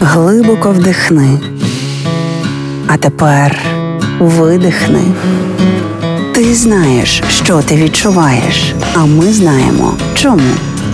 Глибоко вдихни. А тепер видихни. Ти знаєш, що ти відчуваєш, а ми знаємо, чому.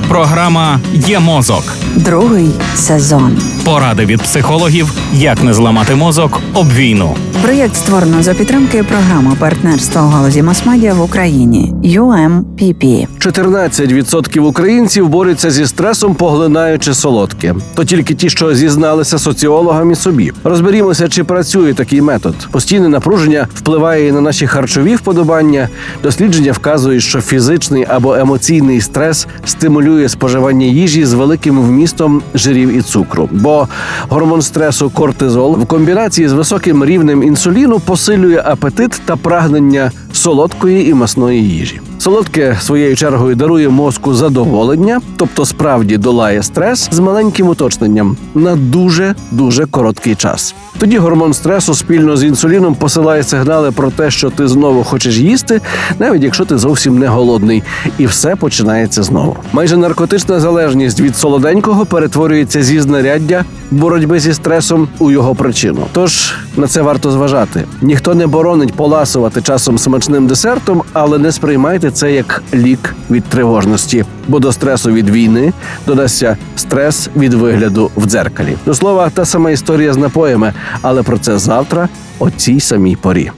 Програма є мозок. Другий сезон. Поради від психологів, як не зламати мозок об війну. Проєкт створено за підтримки програми партнерства у галузі масмедіа в Україні UMPP. 14% українців борються зі стресом, поглинаючи солодке. То тільки ті, що зізналися соціологам і собі. Розберімося, чи працює такий метод. Постійне напруження впливає і на наші харчові вподобання. Дослідження вказують, що фізичний або емоційний стрес стимулює споживання їжі з великим вмістом жирів і цукру. Бо гормон стресу кортизол в комбінації з високим рівнем інсуліну посилює апетит та прагнення солодкої і масної їжі. Солодке своєю чергою дарує мозку задоволення, тобто справді долає стрес з маленьким уточненням на дуже дуже короткий час. Тоді гормон стресу спільно з інсуліном посилає сигнали про те, що ти знову хочеш їсти, навіть якщо ти зовсім не голодний, і все починається знову. Майже наркотична залежність від солоденького перетворюється зі знаряддя боротьби зі стресом у його причину. Тож на це варто зважати. Ніхто не боронить поласувати часом смачним десертом, але не сприймайте це як лік від тривожності, бо до стресу від війни додасться стрес від вигляду в дзеркалі. До слова, та сама історія з напоями, але про це завтра о цій самій порі.